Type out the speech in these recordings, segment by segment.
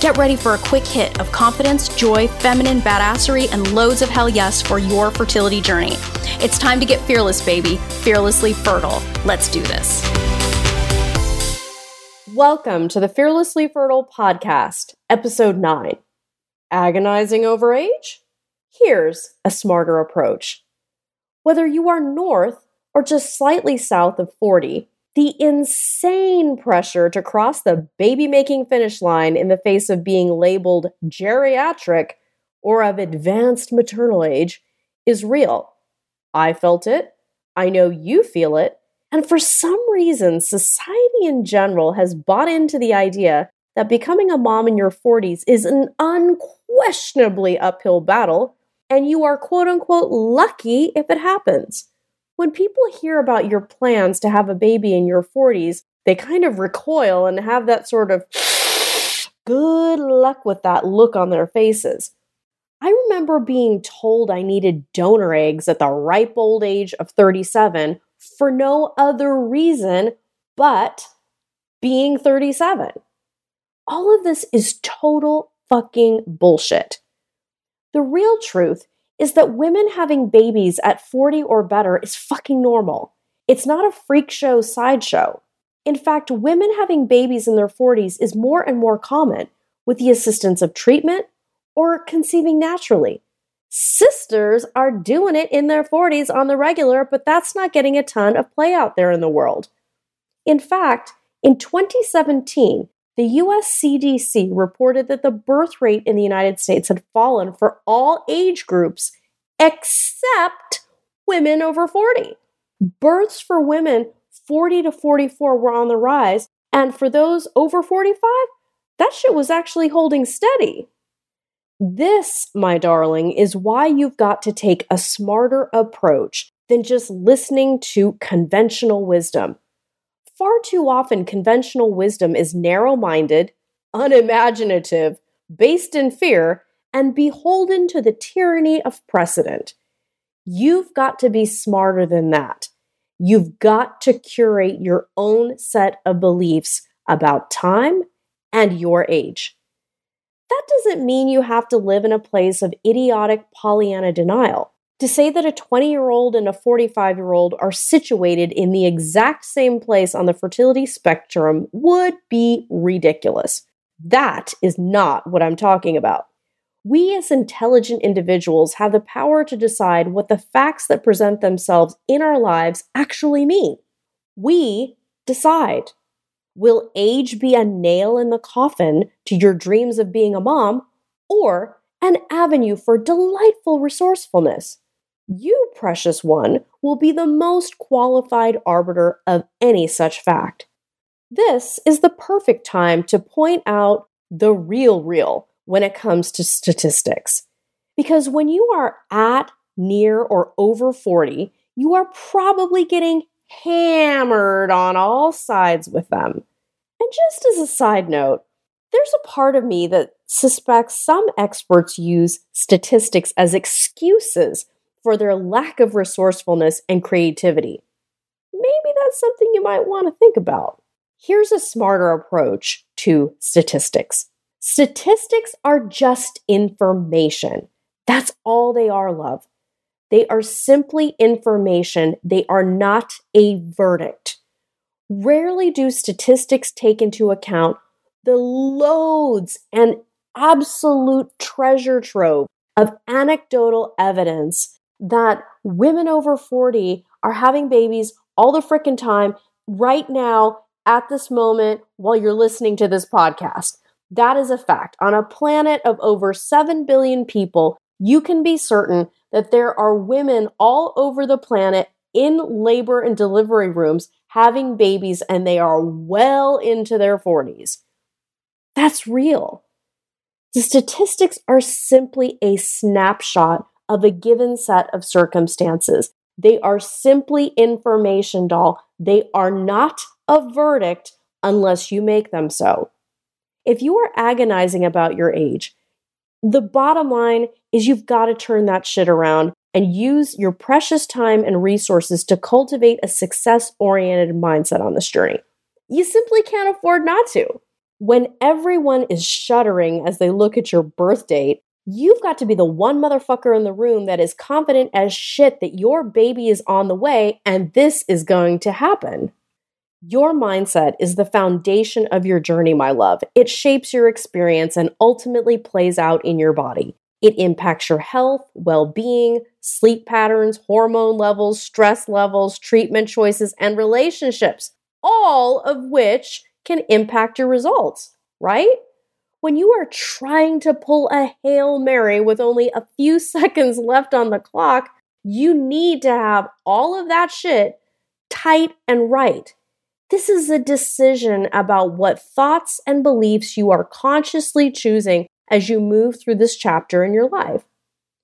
Get ready for a quick hit of confidence, joy, feminine badassery, and loads of hell yes for your fertility journey. It's time to get fearless, baby, fearlessly fertile. Let's do this. Welcome to the Fearlessly Fertile podcast, episode 9. Agonizing over age? Here's a smarter approach. Whether you are north or just slightly south of 40, the insane pressure to cross the baby making finish line in the face of being labeled geriatric or of advanced maternal age is real. I felt it. I know you feel it. And for some reason, society in general has bought into the idea that becoming a mom in your 40s is an unquestionably uphill battle, and you are quote unquote lucky if it happens. When people hear about your plans to have a baby in your 40s, they kind of recoil and have that sort of good luck with that look on their faces. I remember being told I needed donor eggs at the ripe old age of 37 for no other reason but being 37. All of this is total fucking bullshit. The real truth is that women having babies at 40 or better is fucking normal. It's not a freak show sideshow. In fact, women having babies in their 40s is more and more common with the assistance of treatment or conceiving naturally. Sisters are doing it in their 40s on the regular, but that's not getting a ton of play out there in the world. In fact, in 2017, the US CDC reported that the birth rate in the United States had fallen for all age groups except women over 40. Births for women 40 to 44 were on the rise, and for those over 45, that shit was actually holding steady. This, my darling, is why you've got to take a smarter approach than just listening to conventional wisdom. Far too often, conventional wisdom is narrow minded, unimaginative, based in fear, and beholden to the tyranny of precedent. You've got to be smarter than that. You've got to curate your own set of beliefs about time and your age that doesn't mean you have to live in a place of idiotic Pollyanna denial. To say that a 20 year old and a 45 year old are situated in the exact same place on the fertility spectrum would be ridiculous. That is not what I'm talking about. We as intelligent individuals have the power to decide what the facts that present themselves in our lives actually mean. We decide. Will age be a nail in the coffin to your dreams of being a mom or an avenue for delightful resourcefulness? You, precious one, will be the most qualified arbiter of any such fact. This is the perfect time to point out the real real when it comes to statistics. Because when you are at, near, or over 40, you are probably getting hammered on all sides with them. And just as a side note, there's a part of me that suspects some experts use statistics as excuses for their lack of resourcefulness and creativity. Maybe that's something you might want to think about. Here's a smarter approach to statistics statistics are just information. That's all they are, love. They are simply information, they are not a verdict. Rarely do statistics take into account the loads and absolute treasure trove of anecdotal evidence that women over 40 are having babies all the frickin' time right now at this moment while you're listening to this podcast. That is a fact. On a planet of over 7 billion people, you can be certain that there are women all over the planet in labor and delivery rooms having babies and they are well into their 40s. That's real. The statistics are simply a snapshot of a given set of circumstances. They are simply information, doll. They are not a verdict unless you make them so. If you are agonizing about your age, the bottom line is you've got to turn that shit around and use your precious time and resources to cultivate a success oriented mindset on this journey. You simply can't afford not to. When everyone is shuddering as they look at your birth date, you've got to be the one motherfucker in the room that is confident as shit that your baby is on the way and this is going to happen. Your mindset is the foundation of your journey, my love. It shapes your experience and ultimately plays out in your body. It impacts your health, well being, sleep patterns, hormone levels, stress levels, treatment choices, and relationships, all of which can impact your results, right? When you are trying to pull a Hail Mary with only a few seconds left on the clock, you need to have all of that shit tight and right. This is a decision about what thoughts and beliefs you are consciously choosing as you move through this chapter in your life.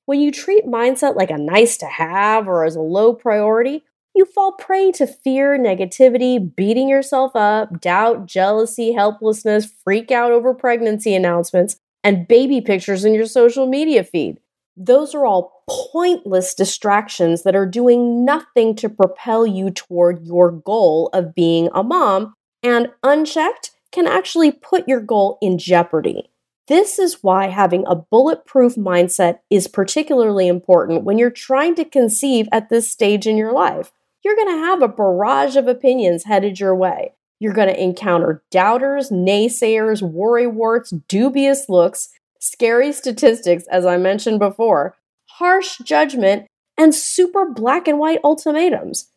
When you treat mindset like a nice to have or as a low priority, you fall prey to fear, negativity, beating yourself up, doubt, jealousy, helplessness, freak out over pregnancy announcements, and baby pictures in your social media feed. Those are all pointless distractions that are doing nothing to propel you toward your goal of being a mom, and unchecked can actually put your goal in jeopardy. This is why having a bulletproof mindset is particularly important when you're trying to conceive at this stage in your life you're going to have a barrage of opinions headed your way. You're going to encounter doubters, naysayers, worrywarts, dubious looks, scary statistics, as I mentioned before, harsh judgment, and super black and white ultimatums.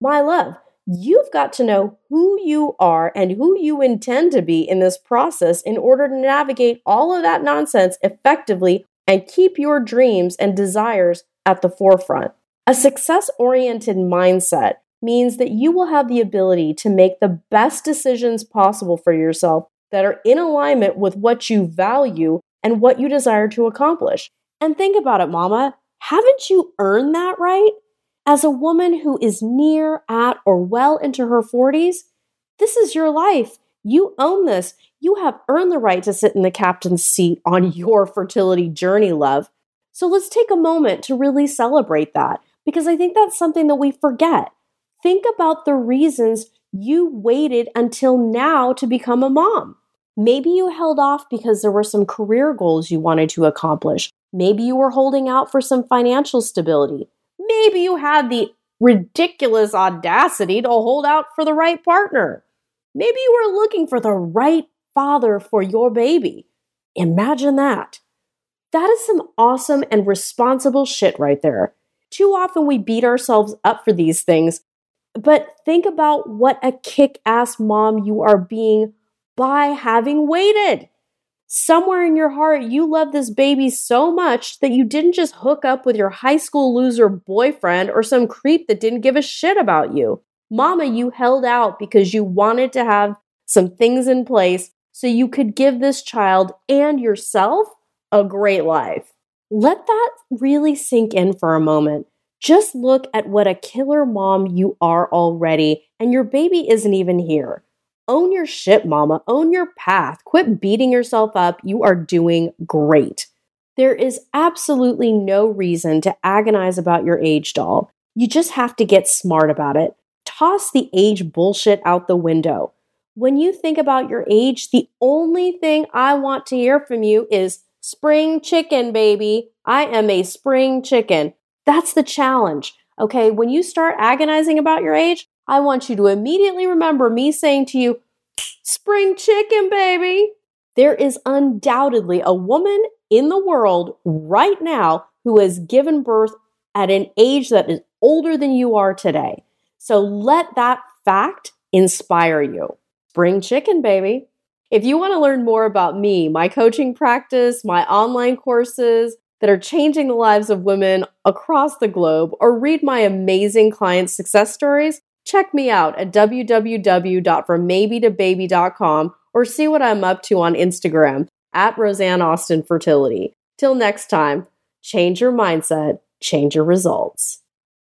My love, you've got to know who you are and who you intend to be in this process in order to navigate all of that nonsense effectively and keep your dreams and desires at the forefront. A success oriented mindset means that you will have the ability to make the best decisions possible for yourself that are in alignment with what you value and what you desire to accomplish. And think about it, mama. Haven't you earned that right? As a woman who is near, at, or well into her 40s, this is your life. You own this. You have earned the right to sit in the captain's seat on your fertility journey, love. So let's take a moment to really celebrate that because I think that's something that we forget. Think about the reasons you waited until now to become a mom. Maybe you held off because there were some career goals you wanted to accomplish. Maybe you were holding out for some financial stability. Maybe you had the ridiculous audacity to hold out for the right partner. Maybe you were looking for the right father for your baby. Imagine that. That is some awesome and responsible shit right there. Too often we beat ourselves up for these things, but think about what a kick ass mom you are being by having waited. Somewhere in your heart, you love this baby so much that you didn't just hook up with your high school loser boyfriend or some creep that didn't give a shit about you. Mama, you held out because you wanted to have some things in place so you could give this child and yourself a great life. Let that really sink in for a moment. Just look at what a killer mom you are already, and your baby isn't even here. Own your shit, mama. Own your path. Quit beating yourself up. You are doing great. There is absolutely no reason to agonize about your age, doll. You just have to get smart about it. Toss the age bullshit out the window. When you think about your age, the only thing I want to hear from you is Spring chicken, baby. I am a spring chicken. That's the challenge. Okay, when you start agonizing about your age, I want you to immediately remember me saying to you, Spring chicken, baby. There is undoubtedly a woman in the world right now who has given birth at an age that is older than you are today. So let that fact inspire you. Spring chicken, baby. If you want to learn more about me, my coaching practice, my online courses that are changing the lives of women across the globe, or read my amazing client success stories, check me out at www.frommaybe2baby.com or see what I'm up to on Instagram at Roseanne Austin Fertility. Till next time, change your mindset, change your results.